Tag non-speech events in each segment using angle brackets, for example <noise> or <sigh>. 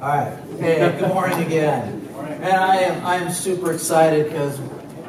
All right. Hey, good morning again. And I am I am super excited because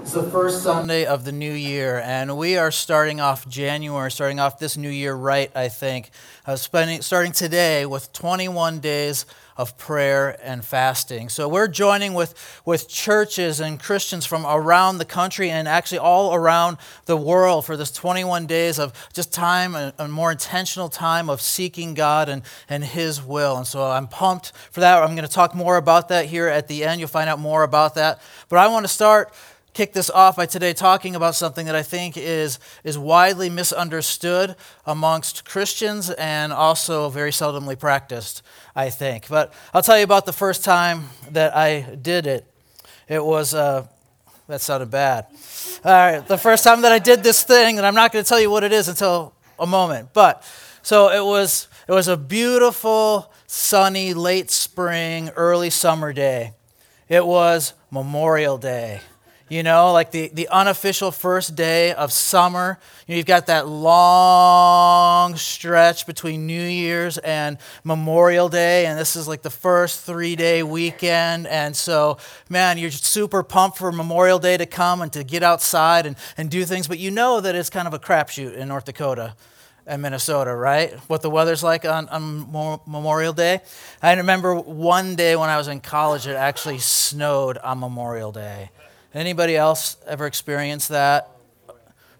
it's the first Sunday of the new year, and we are starting off January, starting off this new year right. I think, uh, spending starting today with 21 days of prayer and fasting. So we're joining with, with churches and Christians from around the country and actually all around the world for this 21 days of just time, a, a more intentional time of seeking God and, and His will. And so I'm pumped for that. I'm going to talk more about that here at the end. You'll find out more about that. But I want to start kick this off by today talking about something that I think is, is widely misunderstood amongst Christians and also very seldomly practiced, I think. But I'll tell you about the first time that I did it. It was, uh, that sounded bad. All right, the first time that I did this thing, and I'm not going to tell you what it is until a moment. But so it was, it was a beautiful, sunny, late spring, early summer day. It was Memorial Day you know, like the, the unofficial first day of summer. You know, you've got that long stretch between New Year's and Memorial Day, and this is like the first three day weekend. And so, man, you're super pumped for Memorial Day to come and to get outside and, and do things, but you know that it's kind of a crapshoot in North Dakota and Minnesota, right? What the weather's like on, on Memorial Day. I remember one day when I was in college, it actually snowed on Memorial Day. Anybody else ever experienced that?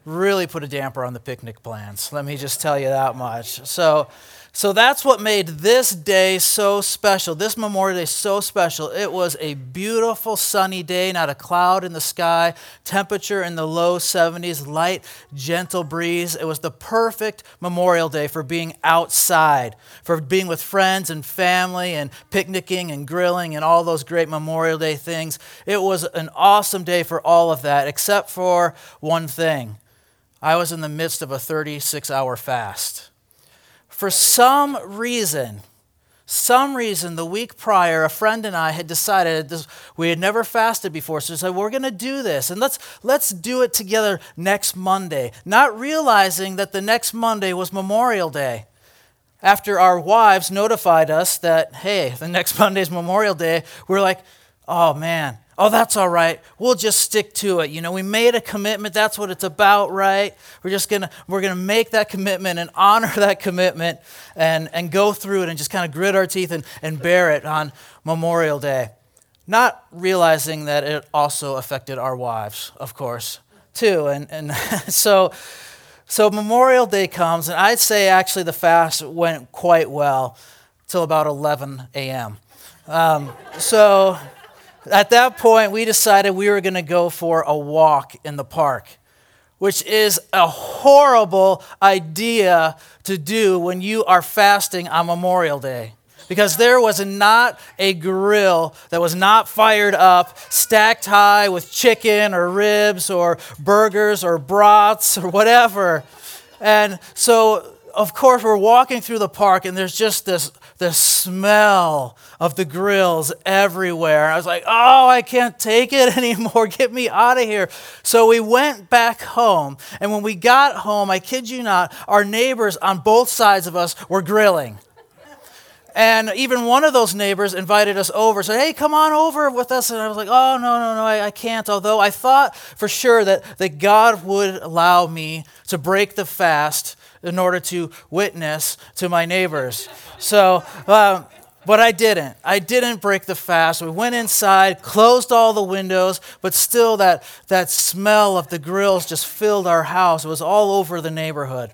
Really put a damper on the picnic plans. Let me just tell you that much. So, so that's what made this day so special, this Memorial Day so special. It was a beautiful sunny day, not a cloud in the sky, temperature in the low 70s, light, gentle breeze. It was the perfect Memorial Day for being outside, for being with friends and family and picnicking and grilling and all those great Memorial Day things. It was an awesome day for all of that, except for one thing. I was in the midst of a 36 hour fast for some reason, some reason the week prior, a friend and I had decided this, we had never fasted before, so we said we're going to do this, and let's let's do it together next Monday. Not realizing that the next Monday was Memorial Day. After our wives notified us that hey, the next <laughs> Monday is Memorial Day, we're like, oh man, oh, that's all right. We'll just stick to it. You know, we made a commitment. That's what it's about, right? We're just going to, we're going to make that commitment and honor <laughs> that commitment and, and go through it and just kind of grit our teeth and, and bear it on Memorial Day. Not realizing that it also affected our wives, of course, too. And, and <laughs> so, so Memorial Day comes, and I'd say actually the fast went quite well till about 11 a.m. Um, so, at that point, we decided we were going to go for a walk in the park, which is a horrible idea to do when you are fasting on Memorial Day. Because there was not a grill that was not fired up, stacked high with chicken or ribs or burgers or brats or whatever. And so, of course, we're walking through the park, and there's just this the smell of the grills everywhere. I was like, oh, I can't take it <laughs> anymore. Get me out of here. So we went back home. And when we got home, I kid you not, our neighbors on both sides of us were grilling. And even one of those neighbors invited us over, said, Hey, come on over with us. And I was like, Oh, no, no, no, I, I, can't. Although I thought for sure that, that God would allow me to break the fast in order to witness to my neighbors. So, um, but I didn't. I didn't break the fast. We went inside, closed all the windows, but still that, that smell of the grills just filled our house. It was all over the neighborhood.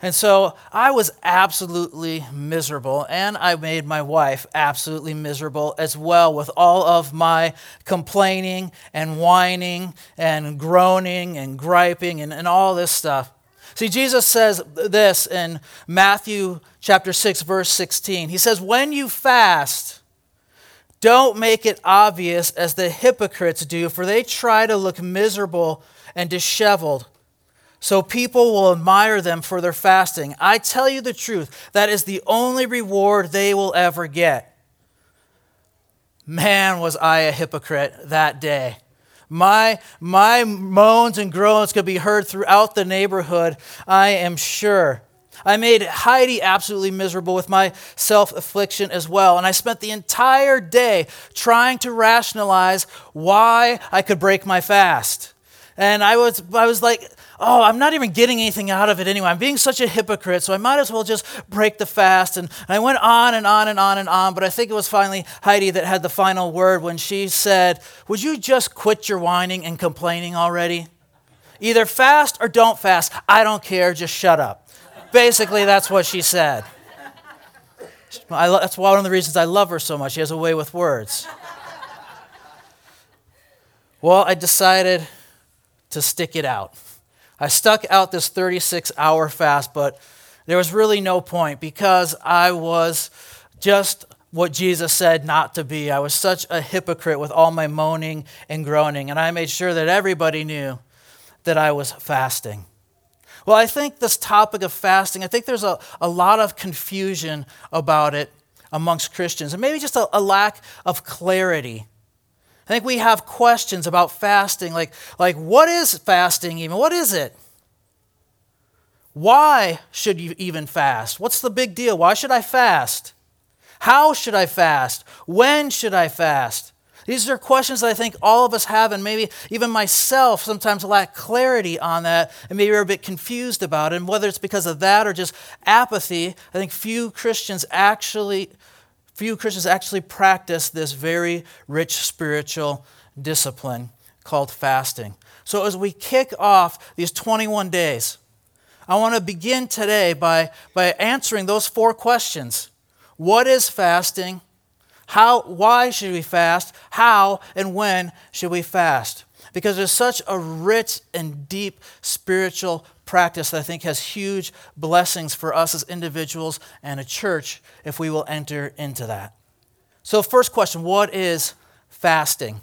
And so I was absolutely miserable, and I made my wife absolutely miserable as well with all of my complaining and whining and groaning and griping and, and all this stuff. See, Jesus says this in Matthew chapter 6, verse 16. He says, When you fast, don't make it obvious as the hypocrites do, for they try to look miserable and disheveled. So people will admire them for their fasting. I tell you the truth, that is the only reward they will ever get. Man, was I a hypocrite that day. My, my moans and groans could be heard throughout the neighborhood, I am sure. I made Heidi absolutely miserable with my self affliction as well. And I spent the entire day trying to rationalize why I could break my fast. And I was, I was like, oh, I'm not even getting anything out of it anyway. I'm being such a hypocrite, so I might as well just break the fast. And I went on and on and on and on, but I think it was finally Heidi that had the final word when she said, Would you just quit your whining and complaining already? Either fast or don't fast. I don't care, just shut up. Basically, that's what she said. I, that's one of the reasons I love her so much. She has a way with words. Well, I decided to stick it out. I stuck out this 36 hour fast, but there was really no point because I was just what Jesus said not to be. I was such a hypocrite with all my moaning and groaning, and I made sure that everybody knew that I was fasting. Well, I think this topic of fasting, I think there's a, a lot of confusion about it amongst Christians, and maybe just a, a lack of clarity I think we have questions about fasting, like, like what is fasting even? What is it? Why should you even fast? What's the big deal? Why should I fast? How should I fast? When should I fast? These are questions that I think all of us have, and maybe even myself sometimes lack clarity on that, and maybe we're a bit confused about it. And whether it's because of that or just apathy, I think few Christians actually few Christians actually practice this very rich spiritual discipline called fasting. So, as we kick off these 21 days, I want to begin today by, by answering those four questions What is fasting? How, why should we fast? How and when should we fast? Because there's such a rich and deep spiritual practice that I think has huge blessings for us as individuals and a church if we will enter into that. So, first question what is fasting?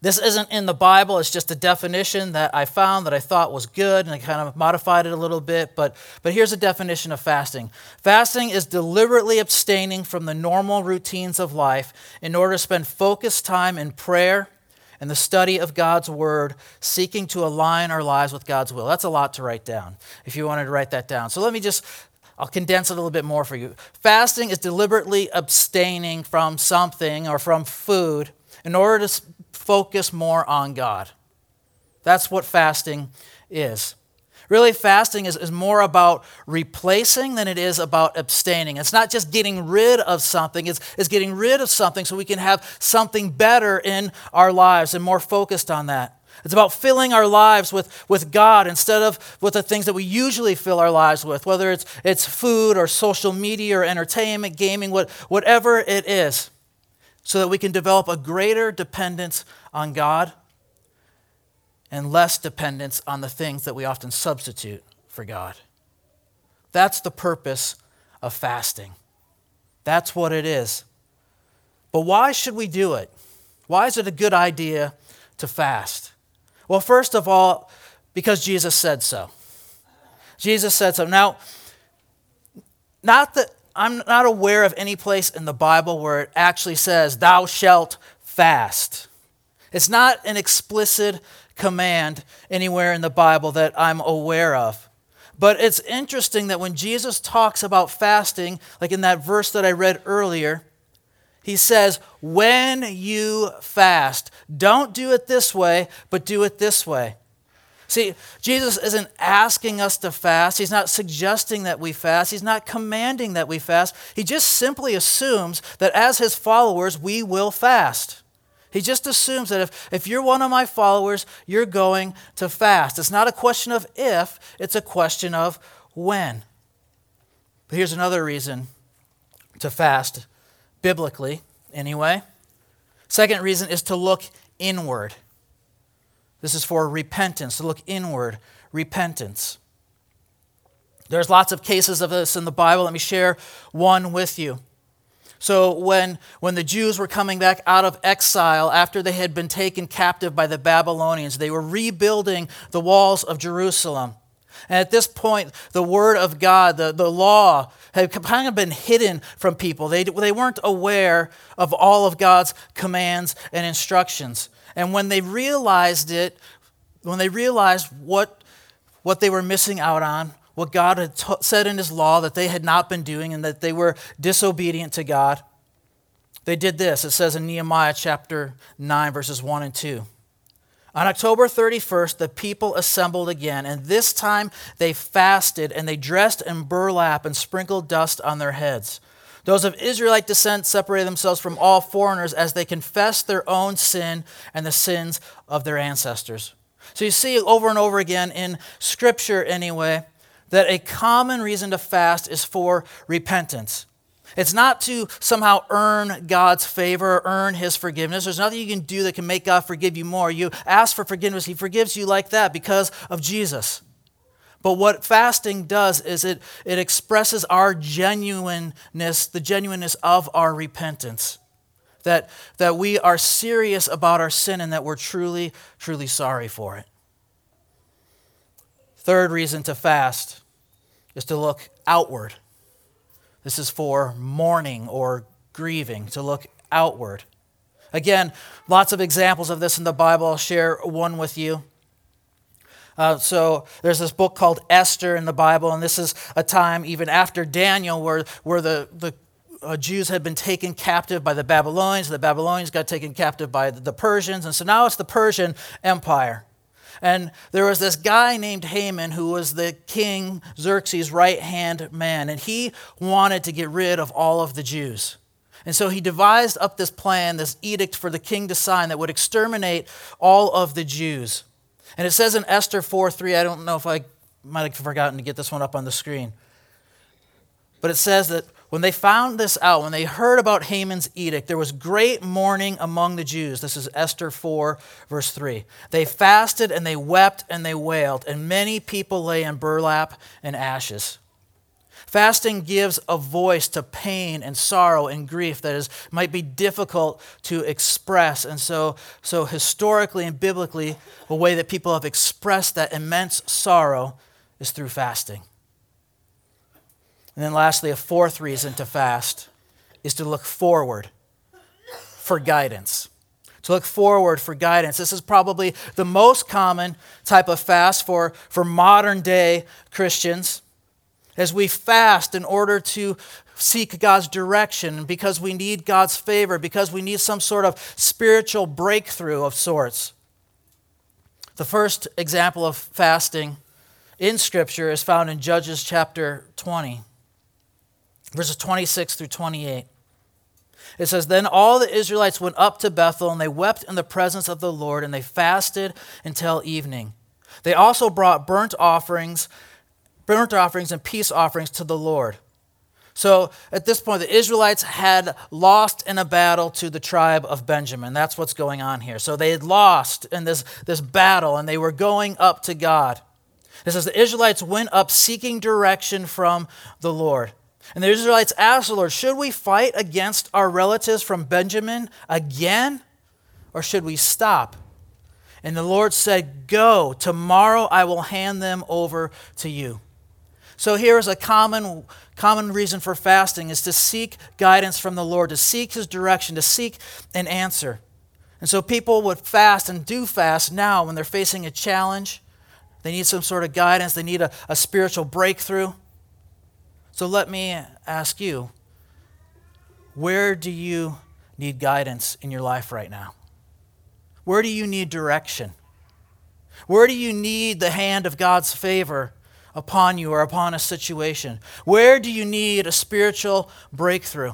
This isn't in the Bible, it's just a definition that I found that I thought was good, and I kind of modified it a little bit. But, but here's a definition of fasting Fasting is deliberately abstaining from the normal routines of life in order to spend focused time in prayer and the study of God's Word, seeking to align our lives with God's will. That's a lot to write down if you wanted to write that down. So let me just, I'll condense it a little bit more for you. Fasting is deliberately abstaining from something or from food in order to focus more on God. That's what fasting is. Really, fasting is, is more about replacing than it is about abstaining. It's not just getting rid of something, it's, it's getting rid of something so we can have something better in our lives and more focused on that. It's about filling our lives with, with God instead of with the things that we usually fill our lives with, whether it's, it's food or social media or entertainment, gaming, what, whatever it is, so that we can develop a greater dependence on God and less dependence on the things that we often substitute for God. That's the purpose of fasting. That's what it is. But why should we do it? Why is it a good idea to fast? Well, first of all, because Jesus said so. Jesus said so. Now, not that I'm not aware of any place in the Bible where it actually says, Thou shalt fast. It's not an explicit command anywhere in the Bible that I'm aware of. But it's interesting that when Jesus talks about fasting, like in that verse that I read earlier, he says, When you fast, don't do it this way, but do it this way. See, Jesus isn't asking us to fast. He's not suggesting that we fast. He's not commanding that we fast. He just simply assumes that as his followers, we will fast. He just assumes that if, if you're one of my followers, you're going to fast. It's not a question of if, it's a question of when. But here's another reason to fast, biblically, anyway. Second reason is to look inward. This is for repentance, to look inward, repentance. There's lots of cases of this in the Bible. Let me share one with you. So, when, when the Jews were coming back out of exile after they had been taken captive by the Babylonians, they were rebuilding the walls of Jerusalem. And at this point, the word of God, the, the law, had kind of been hidden from people. They, they weren't aware of all of God's commands and instructions. And when they realized it, when they realized what, what they were missing out on, what God had t- said in His law that they had not been doing and that they were disobedient to God, they did this. It says in Nehemiah chapter 9, verses 1 and 2. On October 31st, the people assembled again, and this time they fasted and they dressed in burlap and sprinkled dust on their heads. Those of Israelite descent separated themselves from all foreigners as they confessed their own sin and the sins of their ancestors. So you see over and over again in Scripture, anyway, that a common reason to fast is for repentance. It's not to somehow earn God's favor, or earn His forgiveness. There's nothing you can do that can make God forgive you more. You ask for forgiveness, He forgives you like that because of Jesus. But what fasting does is it, it expresses our genuineness, the genuineness of our repentance. That, that we are serious about our sin and that we're truly, truly sorry for it. Third reason to fast is to look outward. This is for mourning or grieving, to look outward. Again, lots of examples of this in the Bible. I'll share one with you. Uh, so there's this book called Esther in the Bible, and this is a time even after Daniel where, where the, the uh, Jews had been taken captive by the Babylonians. The Babylonians got taken captive by the Persians, and so now it's the Persian Empire. And there was this guy named Haman who was the king Xerxes' right hand man, and he wanted to get rid of all of the Jews. And so he devised up this plan, this edict for the king to sign that would exterminate all of the Jews. And it says in Esther 4 3, I don't know if I might have forgotten to get this one up on the screen, but it says that when they found this out, when they heard about Haman's edict, there was great mourning among the Jews. This is Esther 4, verse 3. They fasted and they wept and they wailed, and many people lay in burlap and ashes. Fasting gives a voice to pain and sorrow and grief that is, might be difficult to express. And so, so, historically and biblically, a way that people have expressed that immense sorrow is through fasting. And then, lastly, a fourth reason to fast is to look forward for guidance. To look forward for guidance. This is probably the most common type of fast for, for modern day Christians. As we fast in order to seek God's direction, because we need God's favor, because we need some sort of spiritual breakthrough of sorts. The first example of fasting in Scripture is found in Judges chapter 20 verses 26 through 28. It says, Then all the Israelites went up to Bethel, and they wept in the presence of the Lord, and they fasted until evening. They also brought burnt offerings, burnt offerings and peace offerings to the Lord. So at this point, the Israelites had lost in a battle to the tribe of Benjamin. That's what's going on here. So they had lost in this, this battle, and they were going up to God. It says the Israelites went up seeking direction from the Lord. And the Israelites asked the Lord, Should we fight against our relatives from Benjamin again? Or should we stop? And the Lord said, Go, tomorrow I will hand them over to you. So here is a common, common reason for fasting is to seek guidance from the Lord, to seek his direction, to seek an answer. And so people would fast and do fast now when they're facing a challenge. They need some sort of guidance, they need a, a spiritual breakthrough. So let me ask you where do you need guidance in your life right now? Where do you need direction? Where do you need the hand of God's favor upon you or upon a situation? Where do you need a spiritual breakthrough?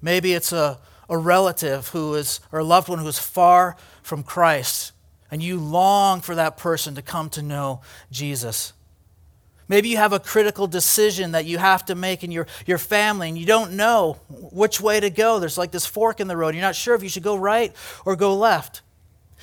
Maybe it's a, a relative who is, or a loved one who is far from Christ, and you long for that person to come to know Jesus. Maybe you have a critical decision that you have to make in your, your family and you don't know which way to go. There's like this fork in the road. You're not sure if you should go right or go left.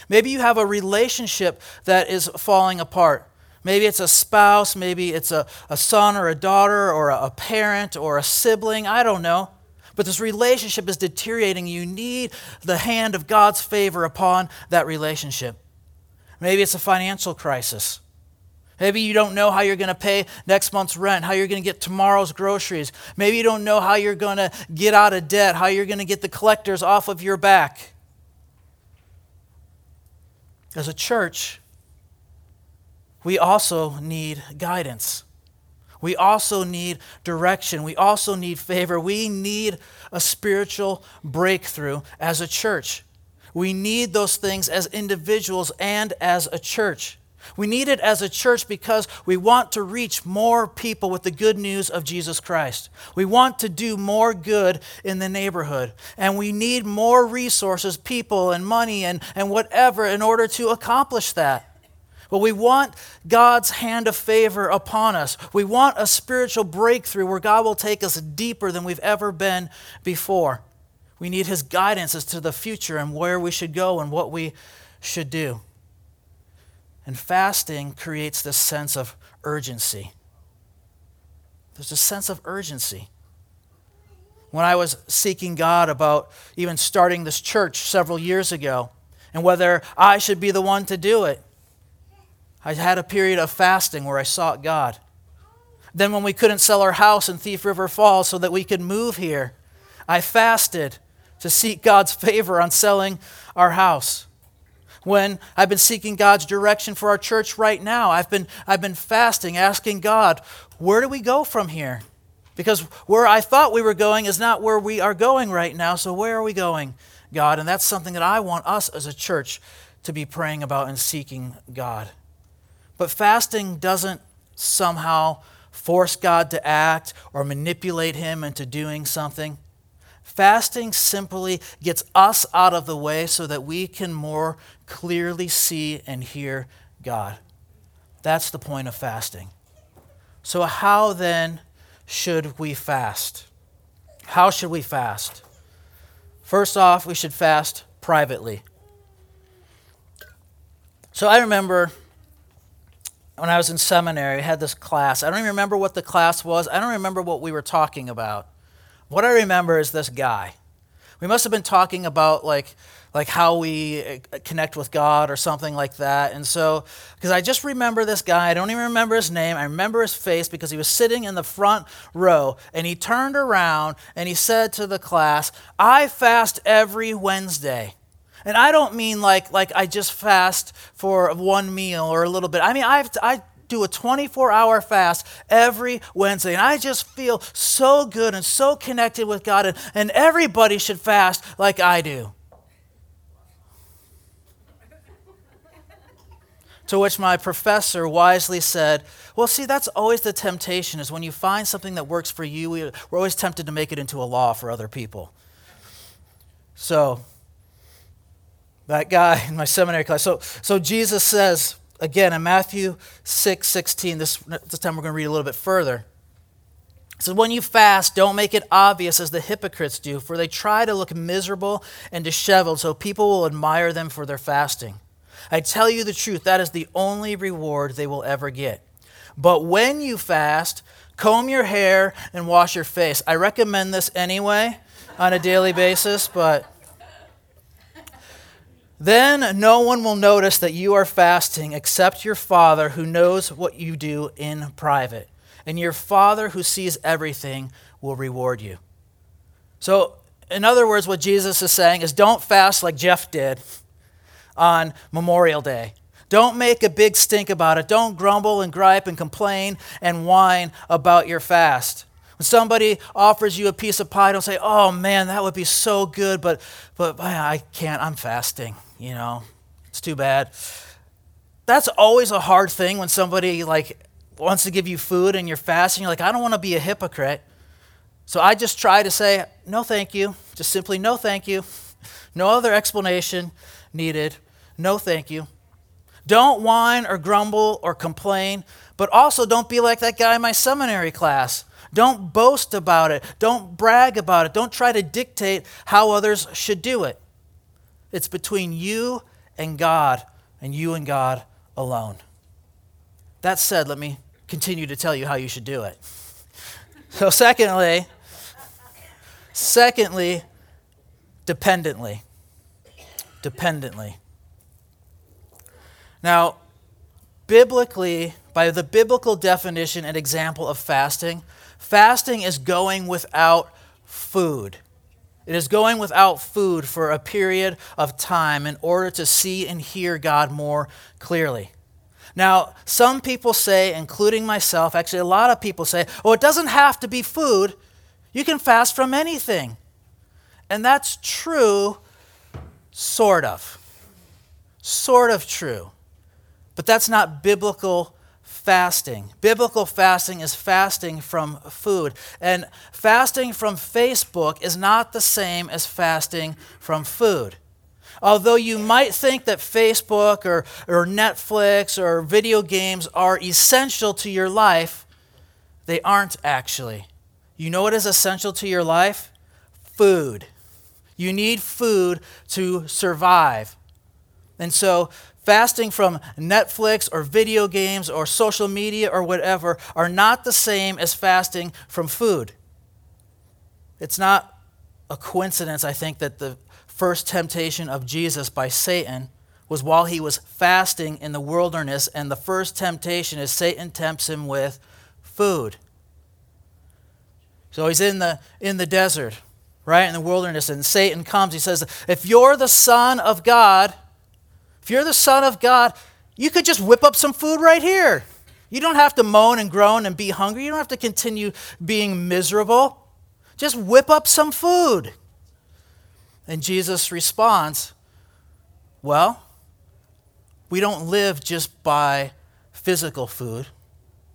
Maybe you have a relationship that is falling apart. Maybe it's a spouse, maybe it's a, a son or a daughter or a, a parent or a sibling. I don't know. But this relationship is deteriorating. You need the hand of God's favor upon that relationship. Maybe it's a financial crisis. Maybe you don't know how you're going to pay next month's rent, how you're going to get tomorrow's groceries. Maybe you don't know how you're going to get out of debt, how you're going to get the collectors off of your back. As a church, we also need guidance. We also need direction. We also need favor. We need a spiritual breakthrough as a church. We need those things as individuals and as a church. We need it as a church because we want to reach more people with the good news of Jesus Christ. We want to do more good in the neighborhood. And we need more resources, people, and money, and, and whatever in order to accomplish that. But we want God's hand of favor upon us. We want a spiritual breakthrough where God will take us deeper than we've ever been before. We need His guidance as to the future and where we should go and what we should do. And fasting creates this sense of urgency. There's a sense of urgency. When I was seeking God about even starting this church several years ago and whether I should be the one to do it, I had a period of fasting where I sought God. Then, when we couldn't sell our house in Thief River Falls so that we could move here, I fasted to seek God's favor on selling our house when I've been seeking God's direction for our church right now. I've been, I've been fasting, asking God, where do we go from here? Because where I thought we were going is not where we are going right now. So, where are we going, God? And that's something that I want us as a church to be praying about and seeking God. But fasting doesn't somehow force God to act or manipulate him into doing something. Fasting simply gets us out of the way so that we can more clearly see and hear God. That's the point of fasting. So, how then should we fast? How should we fast? First off, we should fast privately. So, I remember when I was in seminary, I had this class. I don't even remember what the class was, I don't remember what we were talking about. What I remember is this guy. We must have been talking about like like how we uh, connect with God or something like that. And so, because I just remember this guy, I don't even remember his name. I remember his face because he was sitting in the front row and he turned around and he said to the class, I fast every Wednesday. And I don't mean like, like I just fast for one meal or a little bit. I mean, I've, I do a 24 hour fast every Wednesday. And I just feel so good and so connected with God. And, and everybody should fast like I do. To which my professor wisely said, Well, see, that's always the temptation, is when you find something that works for you, we're always tempted to make it into a law for other people. So, that guy in my seminary class. So, so Jesus says, again, in Matthew 6 16, this, this time we're going to read a little bit further. It says, When you fast, don't make it obvious as the hypocrites do, for they try to look miserable and disheveled, so people will admire them for their fasting. I tell you the truth, that is the only reward they will ever get. But when you fast, comb your hair and wash your face. I recommend this anyway on a daily basis, but then no one will notice that you are fasting except your Father who knows what you do in private. And your Father who sees everything will reward you. So, in other words, what Jesus is saying is don't fast like Jeff did on Memorial Day. Don't make a big stink about it. Don't grumble and gripe and complain and whine about your fast. When somebody offers you a piece of pie, don't say, "Oh man, that would be so good," but but I can't. I'm fasting. You know, it's too bad. That's always a hard thing when somebody like wants to give you food and you're fasting. You're like, I don't want to be a hypocrite. So I just try to say, no, thank you. Just simply, no, thank you. No other explanation needed. No, thank you. Don't whine or grumble or complain, but also don't be like that guy in my seminary class. Don't boast about it. Don't brag about it. Don't try to dictate how others should do it. It's between you and God, and you and God alone. That said, let me continue to tell you how you should do it. So, secondly, secondly, dependently. Dependently. Now, biblically, by the biblical definition and example of fasting, fasting is going without food. It is going without food for a period of time in order to see and hear God more clearly. Now, some people say, including myself, actually, a lot of people say, oh, it doesn't have to be food. You can fast from anything. And that's true, sort of. Sort of true. But that's not biblical fasting. Biblical fasting is fasting from food. And fasting from Facebook is not the same as fasting from food. Although you might think that Facebook or, or Netflix or video games are essential to your life, they aren't actually. You know what is essential to your life? Food. You need food to survive. And so, fasting from Netflix or video games or social media or whatever are not the same as fasting from food. It's not a coincidence, I think, that the first temptation of Jesus by Satan was while he was fasting in the wilderness, and the first temptation is Satan tempts him with food. So he's in the, in the desert, right, in the wilderness, and Satan comes. He says, If you're the Son of God, if you're the Son of God, you could just whip up some food right here. You don't have to moan and groan and be hungry. You don't have to continue being miserable. Just whip up some food. And Jesus responds, Well, we don't live just by physical food,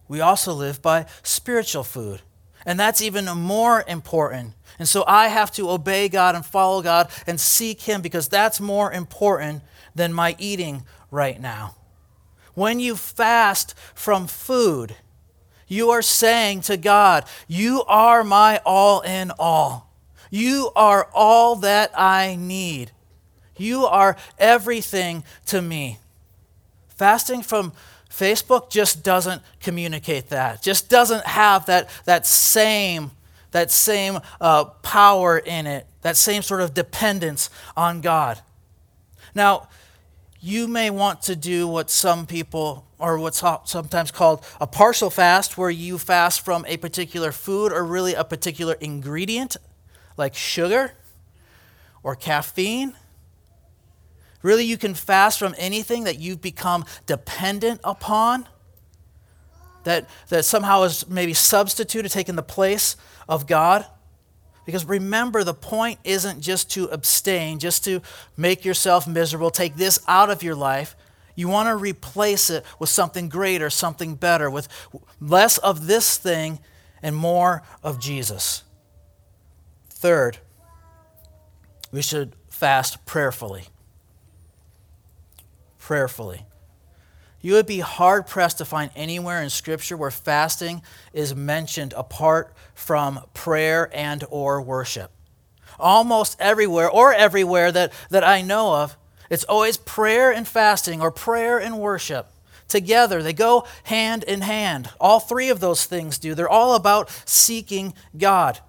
we also live by spiritual food. And that's even more important. And so I have to obey God and follow God and seek Him because that's more important than my eating right now. When you fast from food, you are saying to God, You are my all in all. You are all that I need. You are everything to me. Fasting from Facebook just doesn't communicate that, just doesn't have that, that same, that same uh, power in it, that same sort of dependence on God. Now, you may want to do what some people, or what's sometimes called a partial fast, where you fast from a particular food or really a particular ingredient like sugar or caffeine. Really, you can fast from anything that you've become dependent upon, that, that somehow is maybe substituted, taken the place of God. Because remember, the point isn't just to abstain, just to make yourself miserable, take this out of your life. You want to replace it with something greater, something better, with less of this thing and more of Jesus. Third, we should fast prayerfully. Prayerfully. You would be hard pressed to find anywhere in scripture where fasting is mentioned apart from prayer and or worship. Almost everywhere or everywhere that, that I know of, it's always prayer and fasting or prayer and worship together. They go hand in hand. All three of those things do. They're all about seeking God.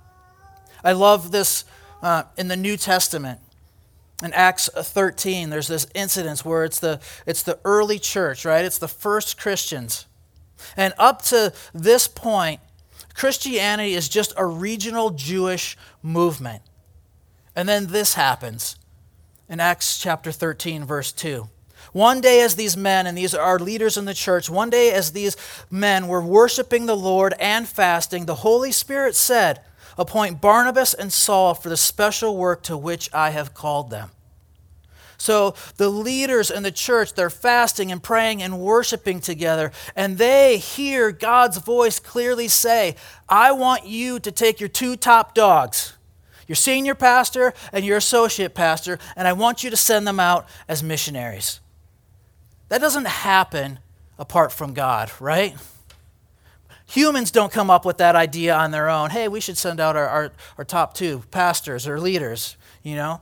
I love this uh, in the New Testament. In Acts 13, there's this incident where it's the, it's the early church, right? It's the first Christians. And up to this point, Christianity is just a regional Jewish movement. And then this happens in Acts chapter 13, verse 2. One day, as these men, and these are leaders in the church, one day, as these men were worshiping the Lord and fasting, the Holy Spirit said, Appoint Barnabas and Saul for the special work to which I have called them. So the leaders in the church, they're fasting and praying and worshiping together, and they hear God's voice clearly say, I want you to take your two top dogs, your senior pastor and your associate pastor, and I want you to send them out as missionaries. That doesn't happen apart from God, right? Humans don't come up with that idea on their own. Hey, we should send out our, our, our top two pastors or leaders, you know?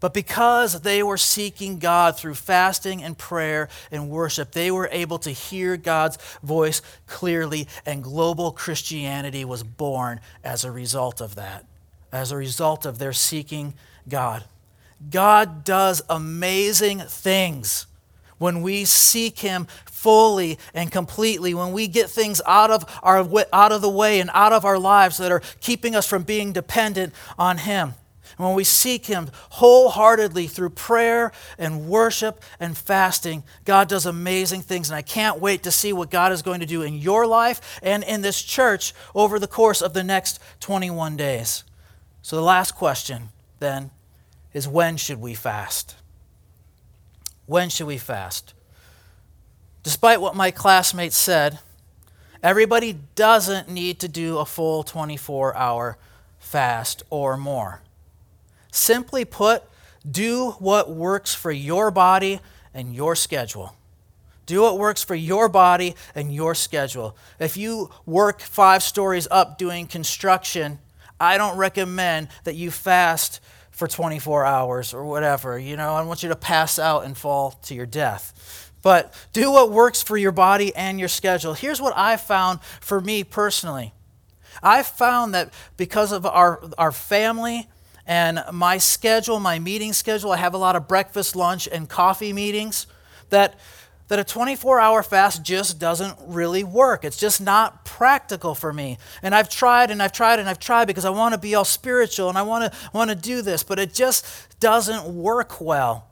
But because they were seeking God through fasting and prayer and worship, they were able to hear God's voice clearly, and global Christianity was born as a result of that, as a result of their seeking God. God does amazing things when we seek Him fully and completely, when we get things out of, our, out of the way and out of our lives that are keeping us from being dependent on Him. And when we seek Him wholeheartedly through prayer and worship and fasting, God does amazing things. And I can't wait to see what God is going to do in your life and in this church over the course of the next 21 days. So, the last question then is when should we fast? When should we fast? Despite what my classmates said, everybody doesn't need to do a full 24 hour fast or more. Simply put, do what works for your body and your schedule. Do what works for your body and your schedule. If you work five stories up doing construction, I don't recommend that you fast for 24 hours or whatever. You know, I want you to pass out and fall to your death. But do what works for your body and your schedule. Here's what I found for me personally. I found that because of our, our family and my schedule, my meeting schedule, I have a lot of breakfast, lunch, and coffee meetings, that, that a 24 hour fast just doesn't really work. It's just not practical for me. And I've tried and I've tried and I've tried because I want to be all spiritual and I want to, want to do this, but it just doesn't work well.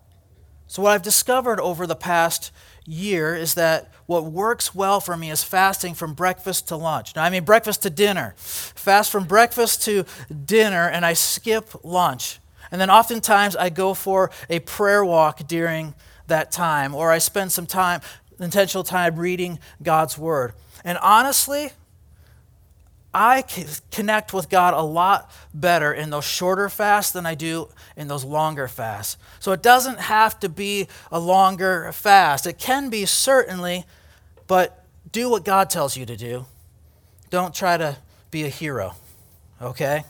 So, what I've discovered over the past year is that what works well for me is fasting from breakfast to lunch. Now, I mean breakfast to dinner. Fast from breakfast to dinner, and I skip lunch. And then oftentimes I go for a prayer walk during that time, or I spend some time, intentional time, reading God's Word. And honestly, I connect with God a lot better in those shorter fasts than I do in those longer fasts. So it doesn't have to be a longer fast. It can be, certainly, but do what God tells you to do. Don't try to be a hero, okay?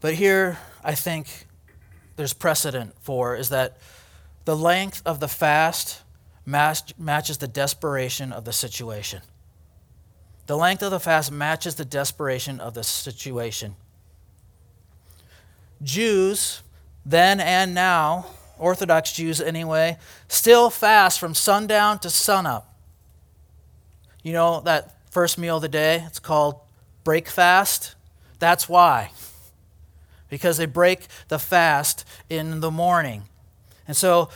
But here, I think there's precedent for is that the length of the fast matches the desperation of the situation. The length of the fast matches the desperation of the situation. Jews, then and now, Orthodox Jews anyway, still fast from sundown to sunup. You know that first meal of the day? It's called break fast. That's why. Because they break the fast in the morning. And so,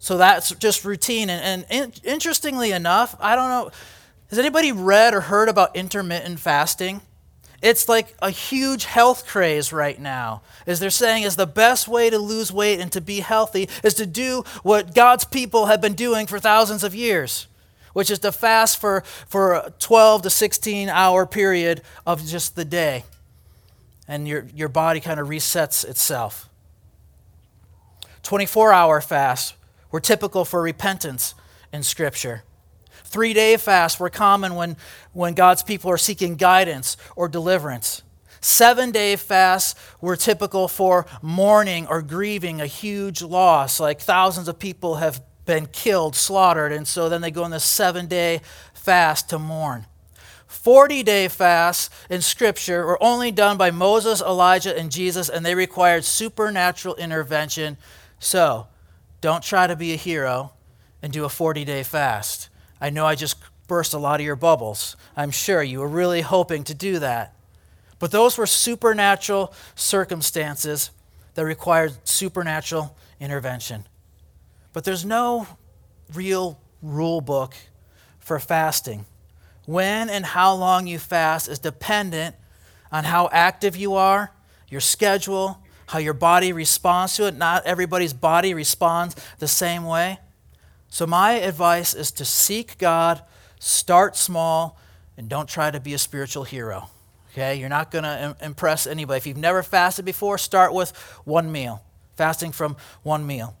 so that's just routine. And, and interestingly enough, I don't know has anybody read or heard about intermittent fasting? It's like a huge health craze right now. As they're saying is the best way to lose weight and to be healthy is to do what God's people have been doing for thousands of years, which is to fast for, for a 12 to 16 hour period of just the day. And your, your body kind of resets itself. 24 hour fasts were typical for repentance in Scripture. Three day fasts were common when, when God's people are seeking guidance or deliverance. Seven day fasts were typical for mourning or grieving a huge loss, like thousands of people have been killed, slaughtered, and so then they go on this seven day fast to mourn. 40 day fasts in Scripture were only done by Moses, Elijah, and Jesus, and they required supernatural intervention. So, don't try to be a hero and do a 40 day fast. I know I just burst a lot of your bubbles. I'm sure you were really hoping to do that. But those were supernatural circumstances that required supernatural intervention. But there's no real rule book for fasting. When and how long you fast is dependent on how active you are, your schedule, how your body responds to it. Not everybody's body responds the same way. So, my advice is to seek God, start small, and don't try to be a spiritual hero. Okay? You're not going to impress anybody. If you've never fasted before, start with one meal, fasting from one meal.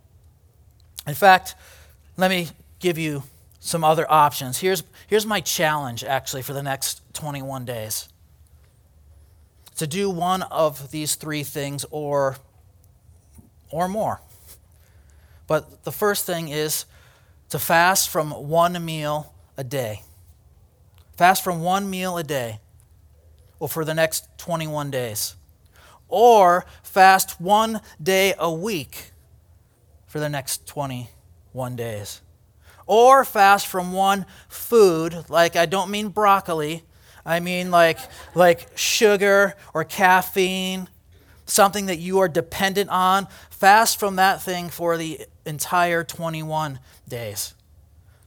In fact, let me give you some other options. Here's, here's my challenge, actually, for the next 21 days to do one of these three things or, or more. But the first thing is to fast from one meal a day. Fast from one meal a day or for the next 21 days. Or fast one day a week for the next 21 days. Or fast from one food, like I don't mean broccoli, I mean like like sugar or caffeine, something that you are dependent on. Fast from that thing for the entire 21 days.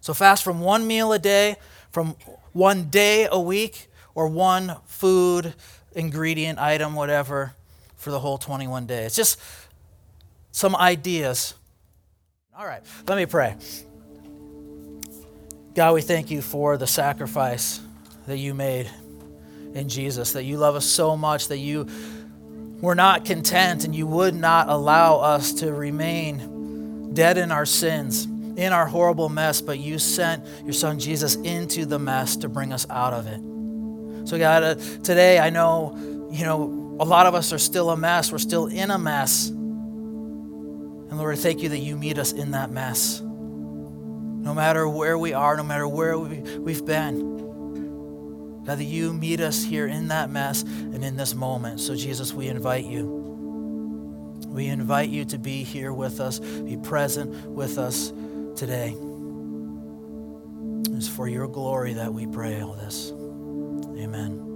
So fast from one meal a day, from one day a week, or one food, ingredient, item, whatever, for the whole 21 days. It's Just some ideas. All right, let me pray. God, we thank you for the sacrifice that you made in Jesus, that you love us so much that you were not content and you would not allow us to remain dead in our sins, in our horrible mess, but you sent your son Jesus into the mess to bring us out of it. So, God, uh, today I know, you know, a lot of us are still a mess. We're still in a mess. And Lord, I thank you that you meet us in that mess. No matter where we are, no matter where we, we've been. God, that you meet us here in that mess and in this moment. So, Jesus, we invite you. We invite you to be here with us, be present with us today. It's for your glory that we pray all this. Amen.